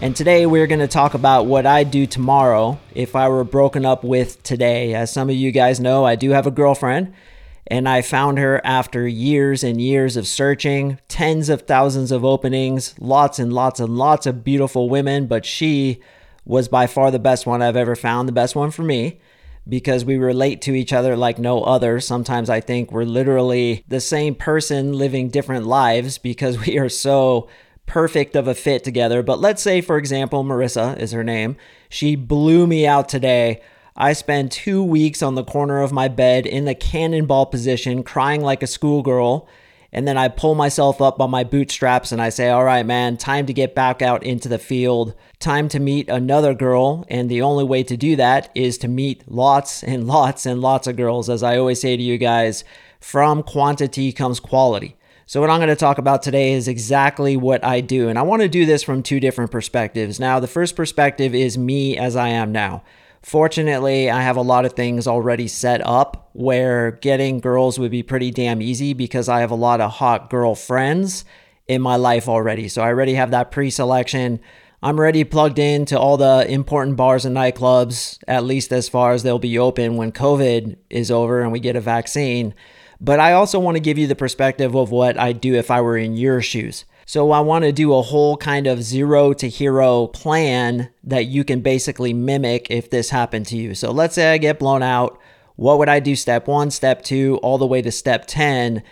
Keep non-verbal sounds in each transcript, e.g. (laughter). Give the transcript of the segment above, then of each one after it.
And today we're going to talk about what I'd do tomorrow if I were broken up with today. As some of you guys know, I do have a girlfriend, and I found her after years and years of searching, tens of thousands of openings, lots and lots and lots of beautiful women, but she was by far the best one I've ever found, the best one for me because we relate to each other like no other. Sometimes I think we're literally the same person living different lives because (laughs) we are so perfect of a fit together. But let's say, for example, Marissa is her name. She blew me out today. I spend two weeks on the corner of my bed in the cannonball position, crying like a schoolgirl and then I pull myself up on my bootstraps and I say, All right, man, time to get back out into the field. Time to meet another girl. And the only way to do that is to meet lots and lots and lots of girls. As I always say to you guys, from quantity comes quality. So, what I'm going to talk about today is exactly what I do. And I want to do this from two different perspectives. Now, the first perspective is me as I am now. Fortunately, I have a lot of things already set up where getting girls would be pretty damn easy because I have a lot of hot girl friends in my life already. So I already have that pre selection. I'm already plugged into all the important bars and nightclubs, at least as far as they'll be open when COVID is over and we get a vaccine. But I also want to give you the perspective of what I'd do if I were in your shoes. So I want to do a whole kind of zero to hero plan that you can basically mimic if this happened to you. So let's say I get blown out. What would I do step one, step two, all the way to step 10?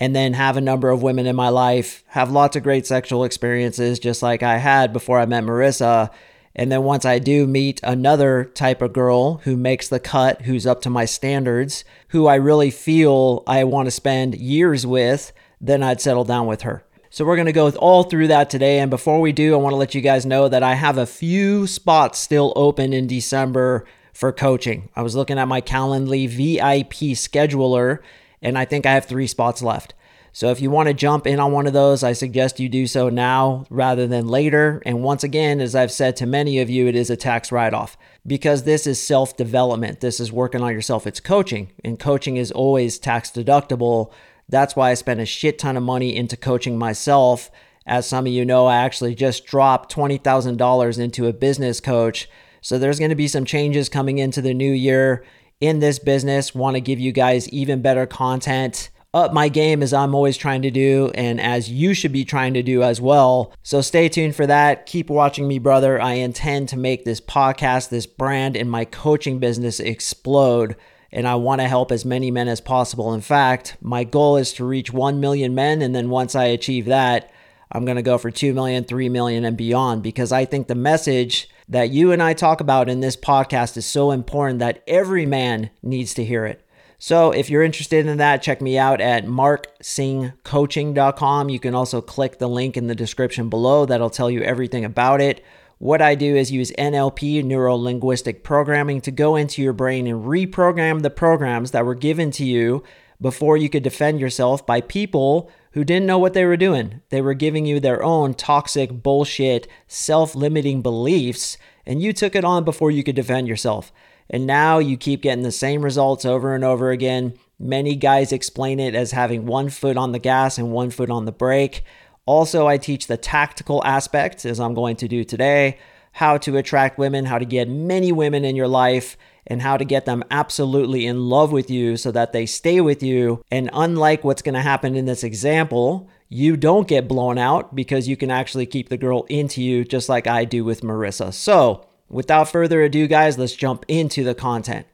And then have a number of women in my life, have lots of great sexual experiences, just like I had before I met Marissa. And then once I do meet another type of girl who makes the cut, who's up to my standards, who I really feel I want to spend years with, then I'd settle down with her. So we're going to go all through that today. And before we do, I want to let you guys know that I have a few spots still open in December for coaching. I was looking at my Calendly VIP scheduler, and I think I have three spots left. So if you want to jump in on one of those, I suggest you do so now rather than later. And once again, as I've said to many of you, it is a tax write off because this is self development. This is working on yourself. It's coaching, and coaching is always tax deductible that's why I spent a shit ton of money into coaching myself. As some of you know, I actually just dropped $20,000 into a business coach. So there's going to be some changes coming into the new year in this business. Want to give you guys even better content. Up my game as I'm always trying to do, and as you should be trying to do as well. So stay tuned for that. Keep watching me, brother. I intend to make this podcast, this brand, and my coaching business explode and I want to help as many men as possible. In fact, my goal is to reach 1 million men. And then once I achieve that, I'm going to go for 2 million, 3 million, and beyond because I think the message that you and I talk about in this podcast is so important that every man needs to hear it. So if you're interested in that, check me out at marksingcoaching.com. You can also click the link in the description below that'll tell you everything about it. What I do is use NLP, neuro linguistic programming, to go into your brain and reprogram the programs that were given to you before you could defend yourself by people who didn't know what they were doing. They were giving you their own toxic, bullshit, self limiting beliefs, and you took it on before you could defend yourself. And now you keep getting the same results over and over again. Many guys explain it as having one foot on the gas and one foot on the brake. Also, I teach the tactical aspect, as I'm going to do today, how to attract women, how to get many women in your life, and how to get them absolutely in love with you so that they stay with you. And unlike what's going to happen in this example, you don't get blown out because you can actually keep the girl into you just like I do with Marissa. So, without further ado, guys, let's jump into the content.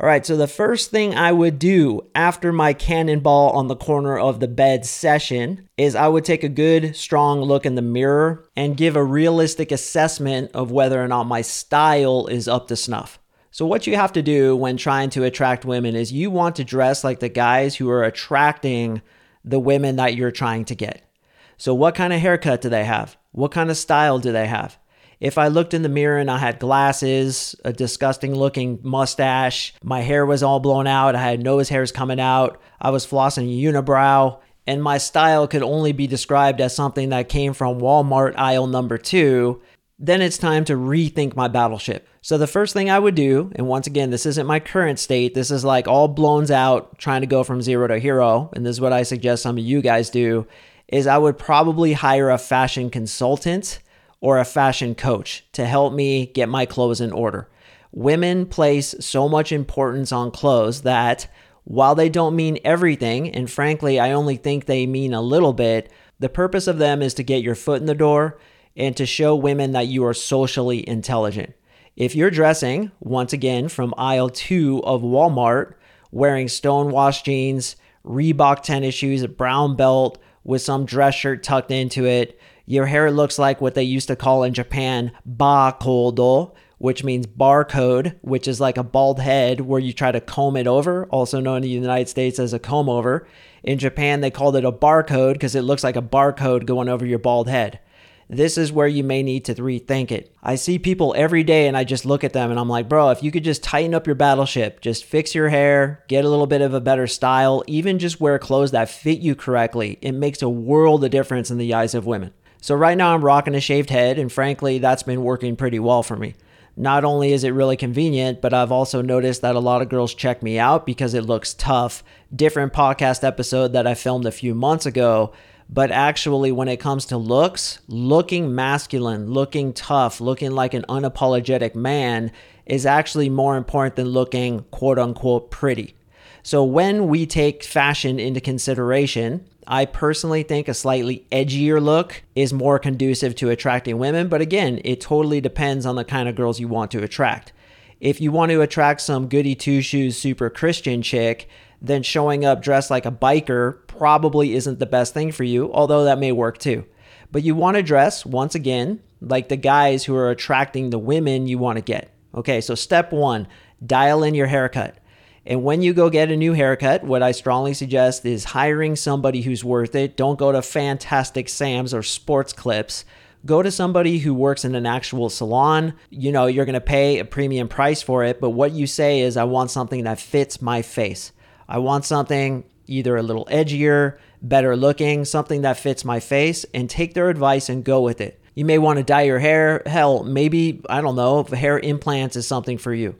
All right, so the first thing I would do after my cannonball on the corner of the bed session is I would take a good, strong look in the mirror and give a realistic assessment of whether or not my style is up to snuff. So, what you have to do when trying to attract women is you want to dress like the guys who are attracting the women that you're trying to get. So, what kind of haircut do they have? What kind of style do they have? If I looked in the mirror and I had glasses, a disgusting looking mustache, my hair was all blown out, I had nose hairs coming out, I was flossing unibrow, and my style could only be described as something that came from Walmart aisle number two, then it's time to rethink my battleship. So the first thing I would do, and once again, this isn't my current state, this is like all blown out, trying to go from zero to hero, and this is what I suggest some of you guys do, is I would probably hire a fashion consultant or a fashion coach to help me get my clothes in order. Women place so much importance on clothes that while they don't mean everything, and frankly, I only think they mean a little bit, the purpose of them is to get your foot in the door and to show women that you are socially intelligent. If you're dressing, once again, from aisle two of Walmart, wearing stonewashed jeans, Reebok tennis shoes, a brown belt with some dress shirt tucked into it, your hair looks like what they used to call in Japan bakodo, which means barcode, which is like a bald head where you try to comb it over, also known in the United States as a comb over. In Japan, they called it a barcode because it looks like a barcode going over your bald head. This is where you may need to rethink it. I see people every day and I just look at them and I'm like, bro, if you could just tighten up your battleship, just fix your hair, get a little bit of a better style, even just wear clothes that fit you correctly, it makes a world of difference in the eyes of women. So right now I'm rocking a shaved head, and frankly, that's been working pretty well for me. Not only is it really convenient, but I've also noticed that a lot of girls check me out because it looks tough. Different podcast episode that I filmed a few months ago. But actually, when it comes to looks, looking masculine, looking tough, looking like an unapologetic man is actually more important than looking quote unquote pretty. So when we take fashion into consideration, I personally think a slightly edgier look is more conducive to attracting women, but again, it totally depends on the kind of girls you want to attract. If you want to attract some goody two shoes super Christian chick, then showing up dressed like a biker probably isn't the best thing for you, although that may work too. But you want to dress, once again, like the guys who are attracting the women you want to get. Okay, so step one dial in your haircut. And when you go get a new haircut, what I strongly suggest is hiring somebody who's worth it. Don't go to Fantastic Sam's or Sports Clips. Go to somebody who works in an actual salon. You know, you're going to pay a premium price for it, but what you say is, I want something that fits my face. I want something either a little edgier, better looking, something that fits my face, and take their advice and go with it. You may want to dye your hair. Hell, maybe, I don't know, hair implants is something for you.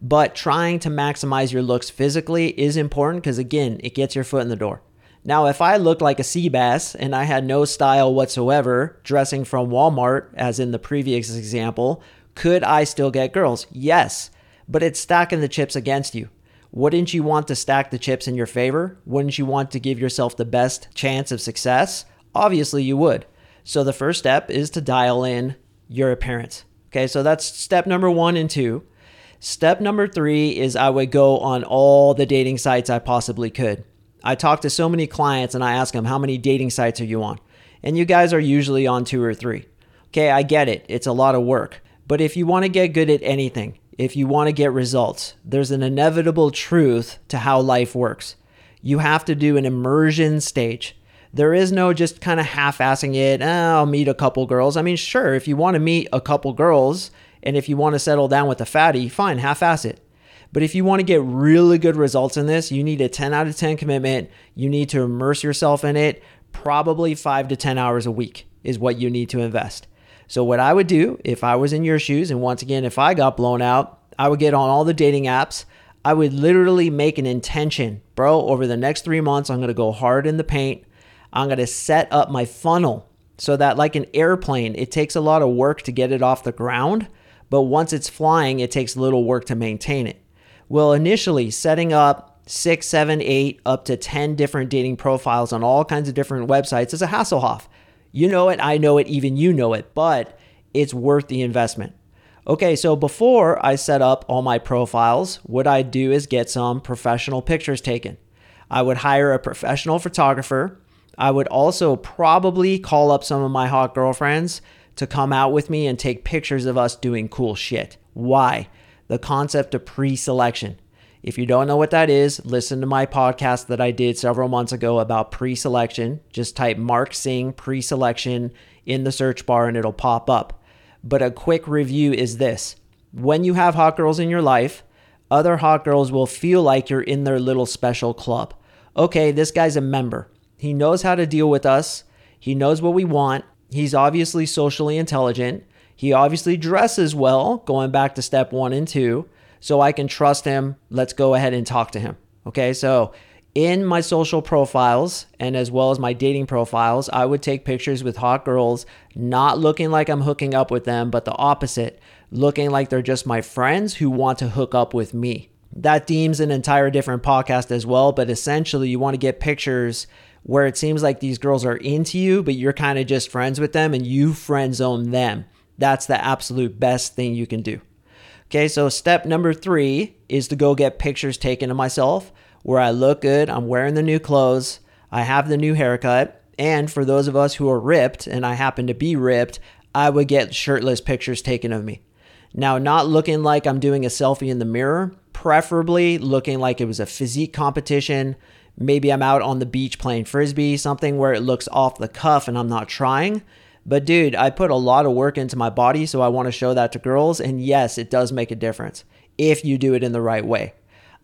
But trying to maximize your looks physically is important because, again, it gets your foot in the door. Now, if I looked like a sea bass and I had no style whatsoever, dressing from Walmart, as in the previous example, could I still get girls? Yes, but it's stacking the chips against you. Wouldn't you want to stack the chips in your favor? Wouldn't you want to give yourself the best chance of success? Obviously, you would. So, the first step is to dial in your appearance. Okay, so that's step number one and two. Step number three is I would go on all the dating sites I possibly could. I talk to so many clients and I ask them, How many dating sites are you on? And you guys are usually on two or three. Okay, I get it. It's a lot of work. But if you want to get good at anything, if you want to get results, there's an inevitable truth to how life works. You have to do an immersion stage. There is no just kind of half assing it. Oh, I'll meet a couple girls. I mean, sure, if you want to meet a couple girls and if you want to settle down with a fatty, fine, half ass it. But if you want to get really good results in this, you need a 10 out of 10 commitment. You need to immerse yourself in it. Probably five to 10 hours a week is what you need to invest. So, what I would do if I was in your shoes, and once again, if I got blown out, I would get on all the dating apps. I would literally make an intention, bro, over the next three months, I'm going to go hard in the paint. I'm going to set up my funnel so that, like an airplane, it takes a lot of work to get it off the ground but once it's flying, it takes little work to maintain it. Well, initially, setting up six, seven, eight, up to 10 different dating profiles on all kinds of different websites is a Hasselhoff. You know it, I know it, even you know it, but it's worth the investment. Okay, so before I set up all my profiles, what I'd do is get some professional pictures taken. I would hire a professional photographer. I would also probably call up some of my hot girlfriends to come out with me and take pictures of us doing cool shit. Why? The concept of pre selection. If you don't know what that is, listen to my podcast that I did several months ago about pre selection. Just type Mark Sing pre selection in the search bar and it'll pop up. but a quick review is this. When you have hot girls in your life, other hot girls will feel like you're in their little special club. Okay, this guy's a member. He knows how to deal with us. He knows what we want. He's obviously socially intelligent. He obviously dresses well, going back to step one and two. So I can trust him. Let's go ahead and talk to him. Okay, so in my social profiles and as well as my dating profiles, I would take pictures with hot girls, not looking like I'm hooking up with them, but the opposite, looking like they're just my friends who want to hook up with me. That deems an entire different podcast as well, but essentially, you want to get pictures where it seems like these girls are into you, but you're kind of just friends with them and you friend zone them. That's the absolute best thing you can do. Okay, so step number three is to go get pictures taken of myself where I look good, I'm wearing the new clothes, I have the new haircut, and for those of us who are ripped, and I happen to be ripped, I would get shirtless pictures taken of me. Now, not looking like I'm doing a selfie in the mirror, preferably looking like it was a physique competition. Maybe I'm out on the beach playing frisbee, something where it looks off the cuff and I'm not trying. But dude, I put a lot of work into my body, so I want to show that to girls. And yes, it does make a difference if you do it in the right way.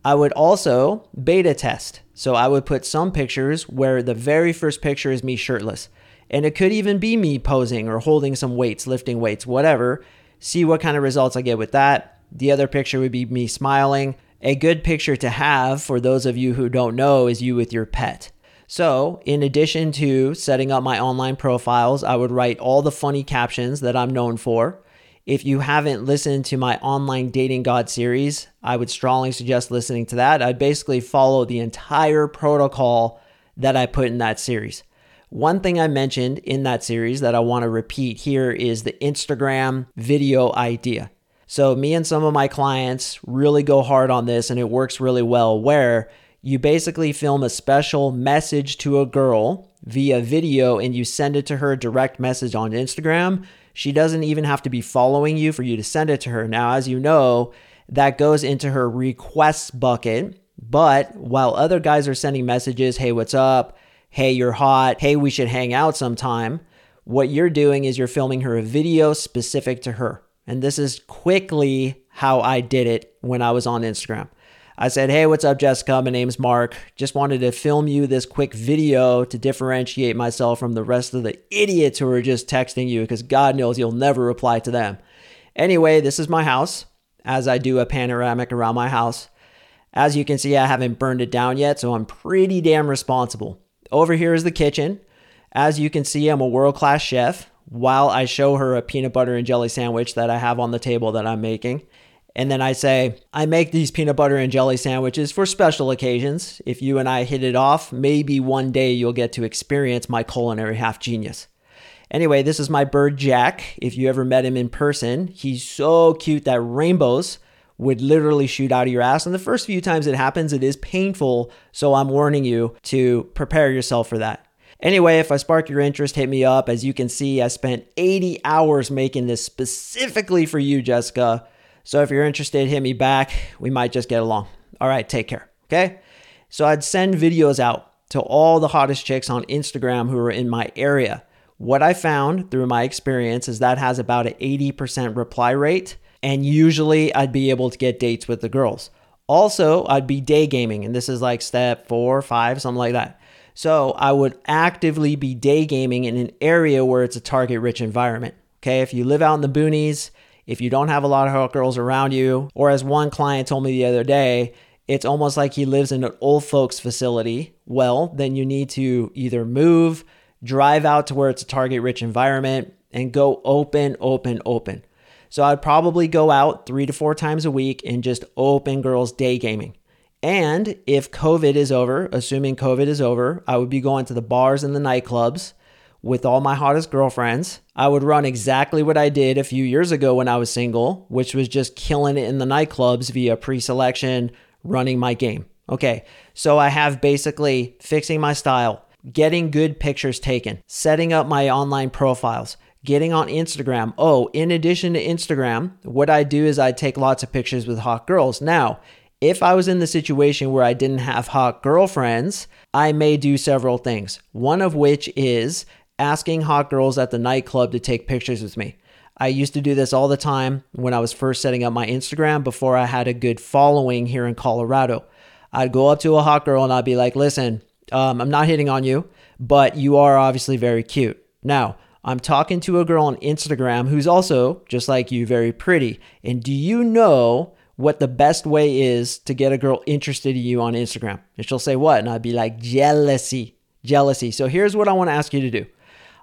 I would also beta test. So I would put some pictures where the very first picture is me shirtless. And it could even be me posing or holding some weights, lifting weights, whatever. See what kind of results I get with that. The other picture would be me smiling. A good picture to have for those of you who don't know is you with your pet. So, in addition to setting up my online profiles, I would write all the funny captions that I'm known for. If you haven't listened to my online dating god series, I would strongly suggest listening to that. I'd basically follow the entire protocol that I put in that series. One thing I mentioned in that series that I want to repeat here is the Instagram video idea. So, me and some of my clients really go hard on this, and it works really well. Where you basically film a special message to a girl via video and you send it to her direct message on Instagram she doesn't even have to be following you for you to send it to her. Now, as you know, that goes into her requests bucket. But while other guys are sending messages, hey, what's up? Hey, you're hot. Hey, we should hang out sometime. What you're doing is you're filming her a video specific to her. And this is quickly how I did it when I was on Instagram. I said, Hey, what's up, Jessica? My name's Mark. Just wanted to film you this quick video to differentiate myself from the rest of the idiots who are just texting you because God knows you'll never reply to them. Anyway, this is my house as I do a panoramic around my house. As you can see, I haven't burned it down yet, so I'm pretty damn responsible. Over here is the kitchen. As you can see, I'm a world class chef while I show her a peanut butter and jelly sandwich that I have on the table that I'm making. And then I say, I make these peanut butter and jelly sandwiches for special occasions. If you and I hit it off, maybe one day you'll get to experience my culinary half genius. Anyway, this is my bird Jack. If you ever met him in person, he's so cute that rainbows would literally shoot out of your ass. And the first few times it happens, it is painful. So I'm warning you to prepare yourself for that. Anyway, if I spark your interest, hit me up. As you can see, I spent 80 hours making this specifically for you, Jessica. So if you're interested, hit me back. We might just get along. All right, take care. Okay. So I'd send videos out to all the hottest chicks on Instagram who are in my area. What I found through my experience is that has about an 80% reply rate. And usually I'd be able to get dates with the girls. Also, I'd be day gaming, and this is like step four, five, something like that. So I would actively be day gaming in an area where it's a target rich environment. Okay, if you live out in the boonies, if you don't have a lot of hot girls around you, or as one client told me the other day, it's almost like he lives in an old folks facility. Well, then you need to either move, drive out to where it's a target rich environment, and go open, open, open. So I'd probably go out three to four times a week and just open girls day gaming. And if COVID is over, assuming COVID is over, I would be going to the bars and the nightclubs with all my hottest girlfriends. I would run exactly what I did a few years ago when I was single, which was just killing it in the nightclubs via pre selection, running my game. Okay, so I have basically fixing my style, getting good pictures taken, setting up my online profiles, getting on Instagram. Oh, in addition to Instagram, what I do is I take lots of pictures with hot girls. Now, if I was in the situation where I didn't have hot girlfriends, I may do several things. One of which is asking hot girls at the nightclub to take pictures with me. I used to do this all the time when I was first setting up my Instagram before I had a good following here in Colorado. I'd go up to a hot girl and I'd be like, listen, um, I'm not hitting on you, but you are obviously very cute. Now, I'm talking to a girl on Instagram who's also, just like you, very pretty. And do you know what the best way is to get a girl interested in you on Instagram? And she'll say, What? And I'd be like, Jealousy. Jealousy. So here's what I want to ask you to do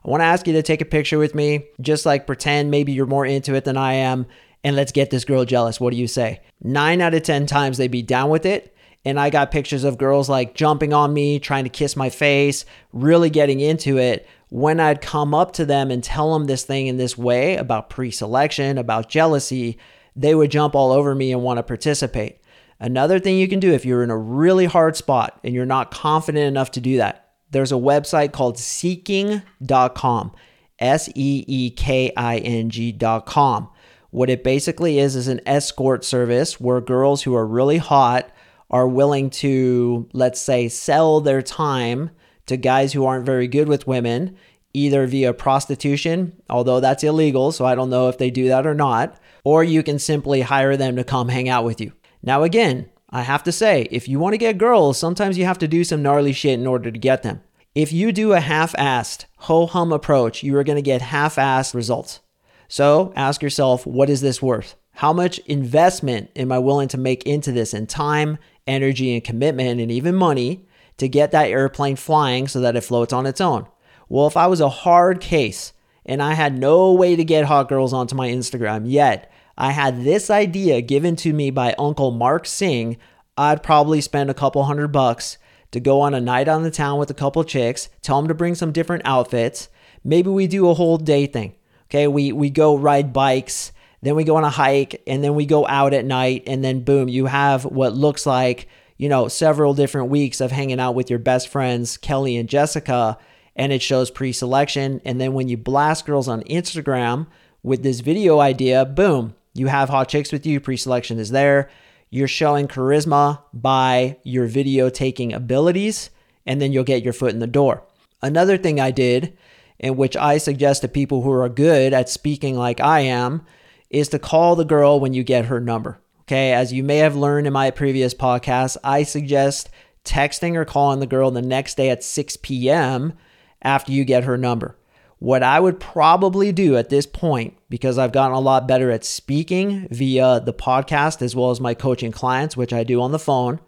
I want to ask you to take a picture with me, just like pretend maybe you're more into it than I am, and let's get this girl jealous. What do you say? Nine out of 10 times they'd be down with it. And I got pictures of girls like jumping on me, trying to kiss my face, really getting into it. When I'd come up to them and tell them this thing in this way about pre selection, about jealousy, they would jump all over me and want to participate. Another thing you can do if you're in a really hard spot and you're not confident enough to do that, there's a website called seeking.com, S E E K I N G.com. What it basically is is an escort service where girls who are really hot are willing to, let's say, sell their time to guys who aren't very good with women, either via prostitution, although that's illegal, so I don't know if they do that or not, or you can simply hire them to come hang out with you. Now, again, I have to say, if you want to get girls, sometimes you have to do some gnarly shit in order to get them. If you do a half assed, ho hum approach, you are going to get half assed results. So ask yourself, what is this worth? How much investment am I willing to make into this in time, energy, and commitment, and even money to get that airplane flying so that it floats on its own? Well, if I was a hard case and I had no way to get hot girls onto my Instagram yet, I had this idea given to me by Uncle Mark Sing, I'd probably spend a couple hundred bucks to go on a night on the town with a couple chicks, tell them to bring some different outfits. Maybe we do a whole day thing. Okay, we we go ride bikes, then we go on a hike, and then we go out at night, and then boom, you have what looks like, you know, several different weeks of hanging out with your best friends, Kelly and Jessica, and it shows pre-selection. And then when you blast girls on Instagram with this video idea, boom, you have hot chicks with you, pre selection is there. You're showing charisma by your video taking abilities, and then you'll get your foot in the door. Another thing I did, and which I suggest to people who are good at speaking like I am, is to call the girl when you get her number. Okay, as you may have learned in my previous podcast, I suggest texting or calling the girl the next day at 6 p.m. after you get her number. What I would probably do at this point, because I've gotten a lot better at speaking via the podcast as well as my coaching clients, which I do on the phone,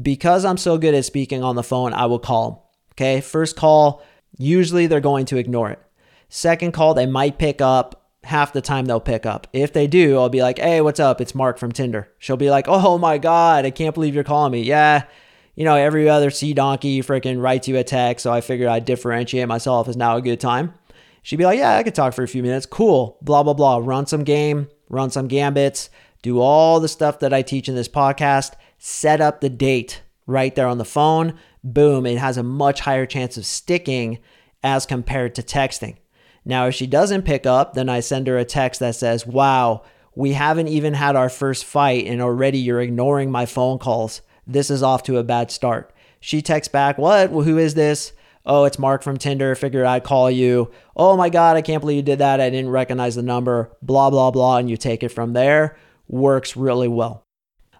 because I'm so good at speaking on the phone, I will call. Okay, first call, usually they're going to ignore it. Second call, they might pick up. Half the time they'll pick up. If they do, I'll be like, hey, what's up? It's Mark from Tinder. She'll be like, oh my God, I can't believe you're calling me. Yeah, you know, every other sea donkey freaking writes you a text, so I figured I'd differentiate myself. Is now a good time? She'd be like, Yeah, I could talk for a few minutes. Cool. Blah, blah, blah. Run some game, run some gambits, do all the stuff that I teach in this podcast, set up the date right there on the phone. Boom. It has a much higher chance of sticking as compared to texting. Now, if she doesn't pick up, then I send her a text that says, Wow, we haven't even had our first fight, and already you're ignoring my phone calls. This is off to a bad start. She texts back, What? Well, who is this? Oh, it's Mark from Tinder. Figured I'd call you. Oh my God, I can't believe you did that. I didn't recognize the number. Blah, blah, blah. And you take it from there. Works really well.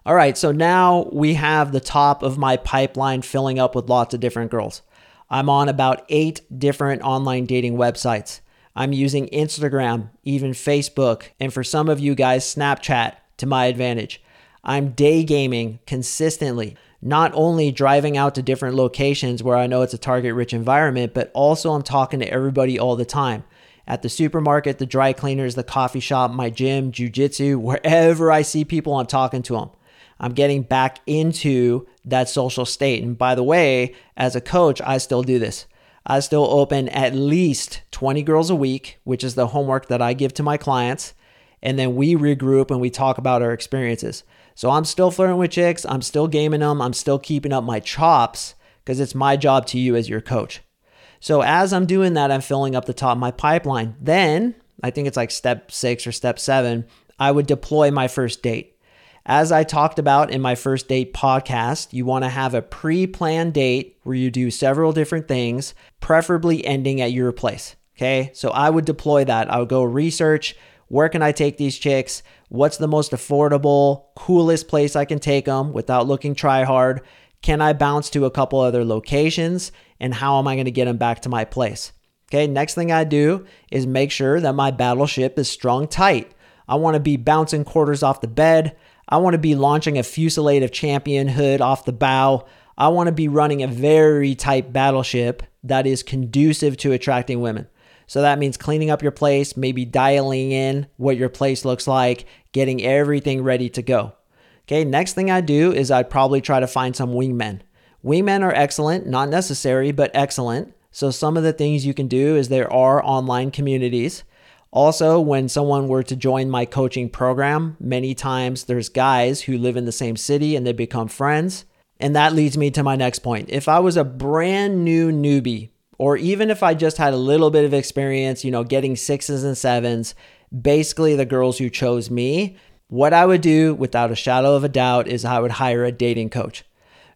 All right, so now we have the top of my pipeline filling up with lots of different girls. I'm on about eight different online dating websites. I'm using Instagram, even Facebook, and for some of you guys, Snapchat to my advantage. I'm day gaming consistently not only driving out to different locations where I know it's a target rich environment, but also I'm talking to everybody all the time. At the supermarket, the dry cleaners, the coffee shop, my gym, jujitsu, wherever I see people, I'm talking to them. I'm getting back into that social state. And by the way, as a coach, I still do this. I still open at least 20 girls a week, which is the homework that I give to my clients. And then we regroup and we talk about our experiences. So I'm still flirting with chicks. I'm still gaming them. I'm still keeping up my chops because it's my job to you as your coach. So as I'm doing that, I'm filling up the top of my pipeline. Then I think it's like step six or step seven, I would deploy my first date. As I talked about in my first date podcast, you want to have a pre planned date where you do several different things, preferably ending at your place. Okay. So I would deploy that. I would go research Where can I take these chicks? What's the most affordable, coolest place I can take them without looking try hard? Can I bounce to a couple other locations? And how am I going to get them back to my place? Okay, next thing I do is make sure that my battleship is strung tight. I want to be bouncing quarters off the bed. I want to be launching a fusillade of champion hood off the bow. I want to be running a very tight battleship that is conducive to attracting women. So that means cleaning up your place, maybe dialing in what your place looks like, getting everything ready to go. Okay, next thing I do is I'd probably try to find some wingmen. Wingmen are excellent, not necessary, but excellent. So some of the things you can do is there are online communities. Also, when someone were to join my coaching program, many times there's guys who live in the same city and they become friends. And that leads me to my next point. If I was a brand new newbie, or even if I just had a little bit of experience, you know, getting sixes and sevens, basically the girls who chose me, what I would do without a shadow of a doubt is I would hire a dating coach.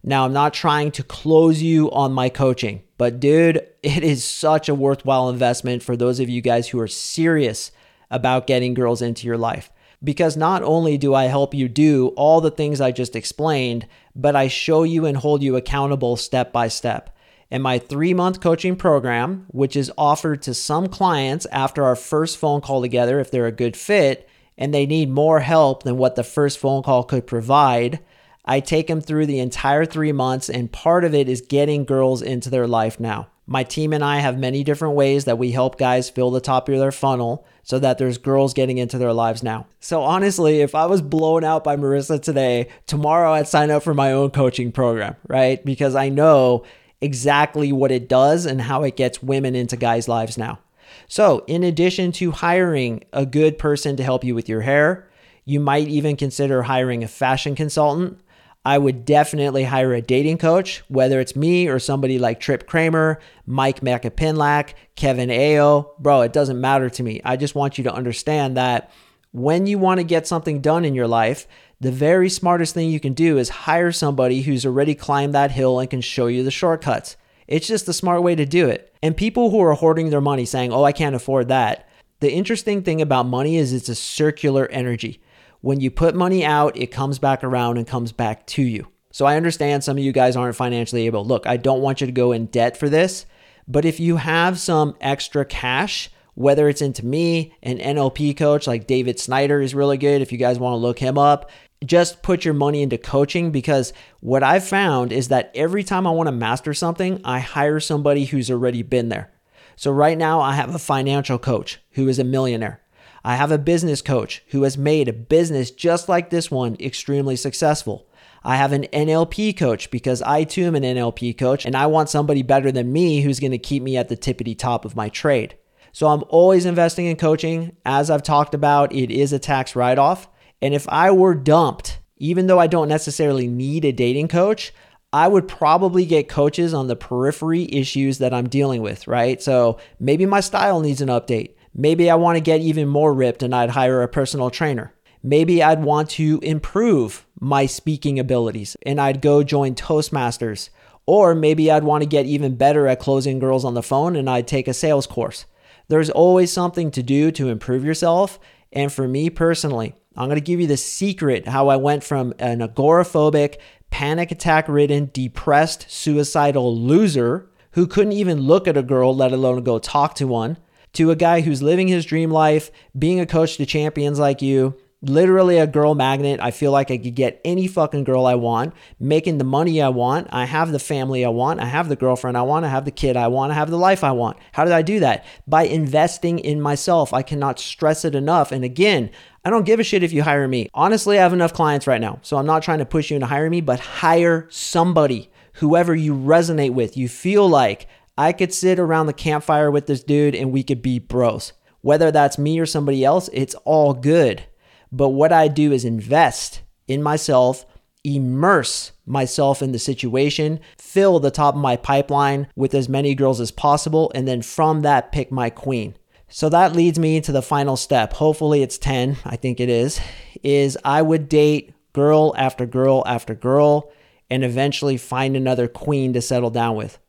Now, I'm not trying to close you on my coaching, but dude, it is such a worthwhile investment for those of you guys who are serious about getting girls into your life because not only do I help you do all the things I just explained, but I show you and hold you accountable step by step. In my three month coaching program, which is offered to some clients after our first phone call together, if they're a good fit and they need more help than what the first phone call could provide, I take them through the entire three months, and part of it is getting girls into their life now. My team and I have many different ways that we help guys fill the top of their funnel so that there's girls getting into their lives now. So honestly, if I was blown out by Marissa today, tomorrow I'd sign up for my own coaching program, right? Because I know exactly what it does and how it gets women into guys' lives now. So, in addition to hiring a good person to help you with your hair, you might even consider hiring a fashion consultant I would definitely hire a dating coach, whether it's me or somebody like Trip Kramer, Mike Macapinlack, Kevin Ao. Bro, it doesn't matter to me. I just want you to understand that when you want to get something done in your life, the very smartest thing you can do is hire somebody who's already climbed that hill and can show you the shortcuts. It's just the smart way to do it. And people who are hoarding their money saying, oh, I can't afford that. The interesting thing about money is it's a circular energy. When you put money out, it comes back around and comes back to you. So I understand some of you guys aren't financially able. Look, I don't want you to go in debt for this, but if you have some extra cash, whether it's into me, an NLP coach like David Snyder is really good if you guys want to look him up. Just put your money into coaching because what I've found is that every time I want to master something, I hire somebody who's already been there. So right now, I have a financial coach who is a millionaire. I have a business coach who has made a business just like this one extremely successful. I have an NLP coach because I too am an NLP coach and I want somebody better than me who's going to keep me at the tippity top of my trade. So I'm always investing in coaching. As I've talked about, it is a tax write off. And if I were dumped, even though I don't necessarily need a dating coach, I would probably get coaches on the periphery issues that I'm dealing with, right? So maybe my style needs an update. Maybe I want to get even more ripped and I'd hire a personal trainer. Maybe I'd want to improve my speaking abilities and I'd go join Toastmasters. Or maybe I'd want to get even better at closing girls on the phone and I'd take a sales course. There's always something to do to improve yourself. And for me personally, I'm going to give you the secret how I went from an agoraphobic, panic attack ridden, depressed, suicidal loser who couldn't even look at a girl, let alone go talk to one, to a guy who's living his dream life, being a coach to champions like you, literally a girl magnet. I feel like I could get any fucking girl I want, making the money I want. I have the family I want. I have the girlfriend I want. I have the kid I want. I have the life I want. How did I do that? By investing in myself. I cannot stress it enough. And again, I don't give a shit if you hire me. Honestly, I have enough clients right now. So I'm not trying to push you into hiring me, but hire somebody, whoever you resonate with, you feel like I could sit around the campfire with this dude and we could be bros. Whether that's me or somebody else, it's all good. But what I do is invest in myself, immerse myself in the situation, fill the top of my pipeline with as many girls as possible, and then from that, pick my queen. So that leads me to the final step. Hopefully it's 10, I think it is, is I would date girl after girl after girl and eventually find another queen to settle down with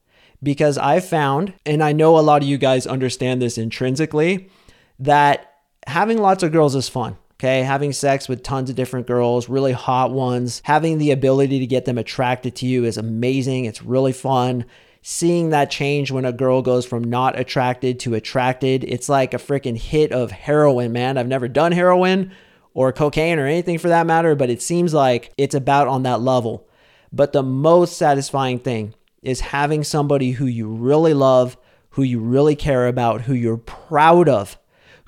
because I found, and I know a lot of you guys understand this intrinsically, that having lots of girls is fun. Okay, having sex with tons of different girls, really hot ones, having the ability to get them attracted to you is amazing. It's really fun. Seeing that change when a girl goes from not attracted to attracted, it's like a freaking hit of heroin, man. I've never done heroin or cocaine or anything for that matter, but it seems like it's about on that level. But the most satisfying thing is having somebody who you really love, who you really care about, who you're proud of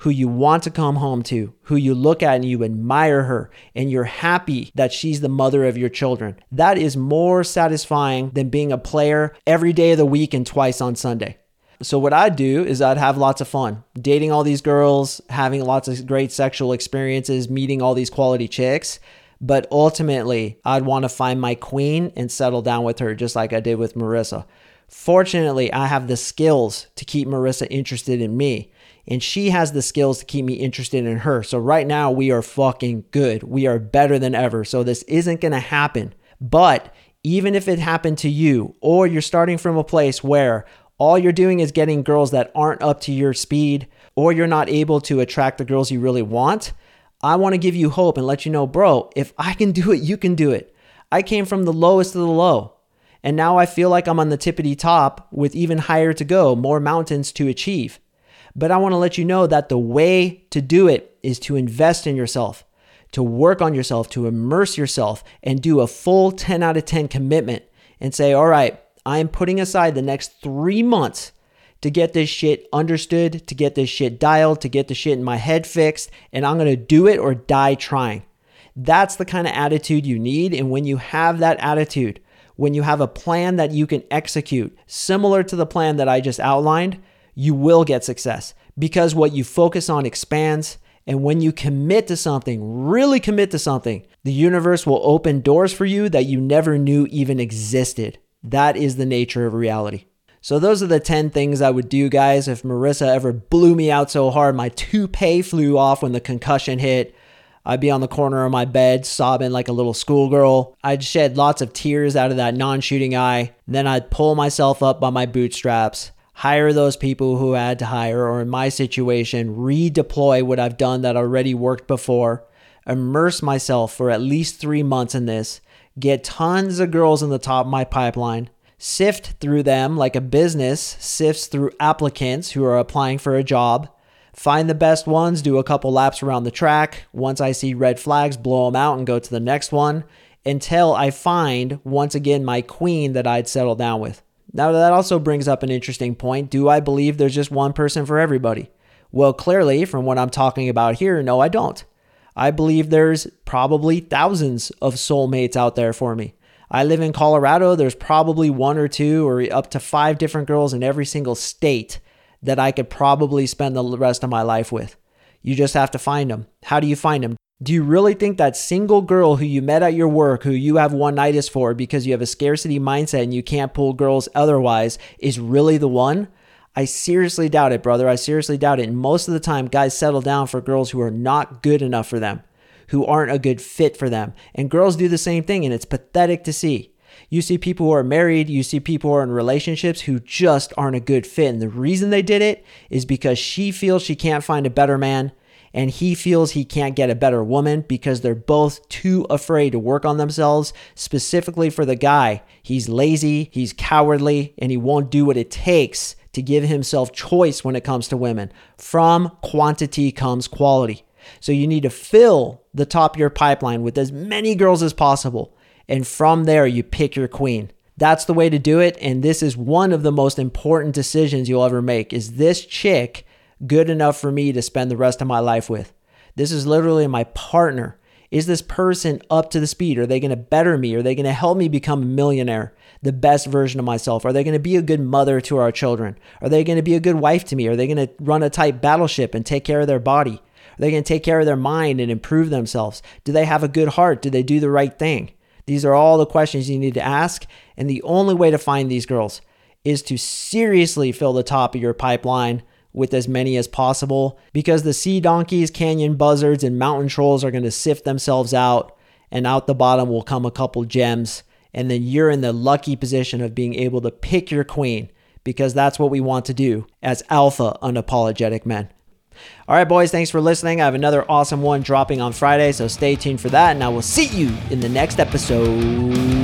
who you want to come home to, who you look at and you admire her, and you're happy that she's the mother of your children. That is more satisfying than being a player every day of the week and twice on Sunday. So, what I'd do is I'd have lots of fun dating all these girls, having lots of great sexual experiences, meeting all these quality chicks. But ultimately, I'd want to find my queen and settle down with her, just like I did with Marissa. Fortunately, I have the skills to keep Marissa interested in me and she has the skills to keep me interested in her. So right now we are fucking good. We are better than ever. So this isn't going to happen. But even if it happened to you or you're starting from a place where all you're doing is getting girls that aren't up to your speed or you're not able to attract the girls you really want, I want to give you hope and let you know, bro, if I can do it, you can do it. I came from the lowest of the low. And now I feel like I'm on the tippity top with even higher to go, more mountains to achieve. But I want to let you know that the way to do it is to invest in yourself, to work on yourself, to immerse yourself, and do a full 10 out of 10 commitment and say, all right, I'm putting aside the next three months to get this shit understood, to get this shit dialed, to get the shit in my head fixed, and I'm gonna do it or die trying. That's the kind of attitude you need. And when you have that attitude, when you have a plan that you can execute, similar to the plan that I just outlined, you will get success because what you focus on expands. And when you commit to something, really commit to something, the universe will open doors for you that you never knew even existed. That is the nature of reality. So, those are the 10 things I would do, guys. If Marissa ever blew me out so hard, my toupee flew off when the concussion hit. I'd be on the corner of my bed sobbing like a little schoolgirl. I'd shed lots of tears out of that non shooting eye. Then I'd pull myself up by my bootstraps hire those people who had to hire, or in my situation, redeploy what I've done that already worked before, immerse myself for at least three months in this, get tons of girls in the top of my pipeline, sift through them like a business sifts through applicants who are applying for a job. Find the best ones, do a couple laps around the track. Once I see red flags, blow them out and go to the next one until I find once again my queen that I'd settle down with. Now, that also brings up an interesting point. Do I believe there's just one person for everybody? Well, clearly, from what I'm talking about here, no, I don't. I believe there's probably thousands of soulmates out there for me. I live in Colorado. There's probably one or two or up to five different girls in every single state that I could probably spend the rest of my life with. You just have to find them. How do you find them? Do you really think that single girl who you met at your work, who you have one nights for because you have a scarcity mindset and you can't pull girls otherwise, is really the one? I seriously doubt it, brother. I seriously doubt it. And most of the time, guys settle down for girls who are not good enough for them, who aren't a good fit for them. And girls do the same thing, and it's pathetic to see. You see people who are married, you see people who are in relationships who just aren't a good fit. And the reason they did it is because she feels she can't find a better man and he feels he can't get a better woman because they're both too afraid to work on themselves. Specifically for the guy, he's lazy, he's cowardly, and he won't do what it takes to give himself choice when it comes to women. From quantity comes quality. So you need to fill the top of your pipeline with as many girls as possible. And from there, you pick your queen. That's the way to do it. And this is one of the most important decisions you'll ever make is this chick good enough for me to spend the rest of my life with. This is literally my partner. Is this person up to the speed? Are they going to better me? Are they going to help me become a millionaire, the best version of myself? Are they going to be a good mother to our children? Are they going to be a good wife to me? Are they going to run a tight battleship and take care of their body? Are they going to take care of their mind and improve themselves? Do they have a good heart? Do they do the right thing? These are all the questions you need to ask. And the only way to find these girls is to seriously fill the top of your pipeline with as many as possible because the sea donkeys, canyon buzzards, and mountain trolls are going to sift themselves out, and out the bottom will come a couple gems. And then you're in the lucky position of being able to pick your queen because that's what we want to do as alpha unapologetic men. All right, boys, thanks for listening. I have another awesome one dropping on Friday, so stay tuned for that, and I will see you in the next episode.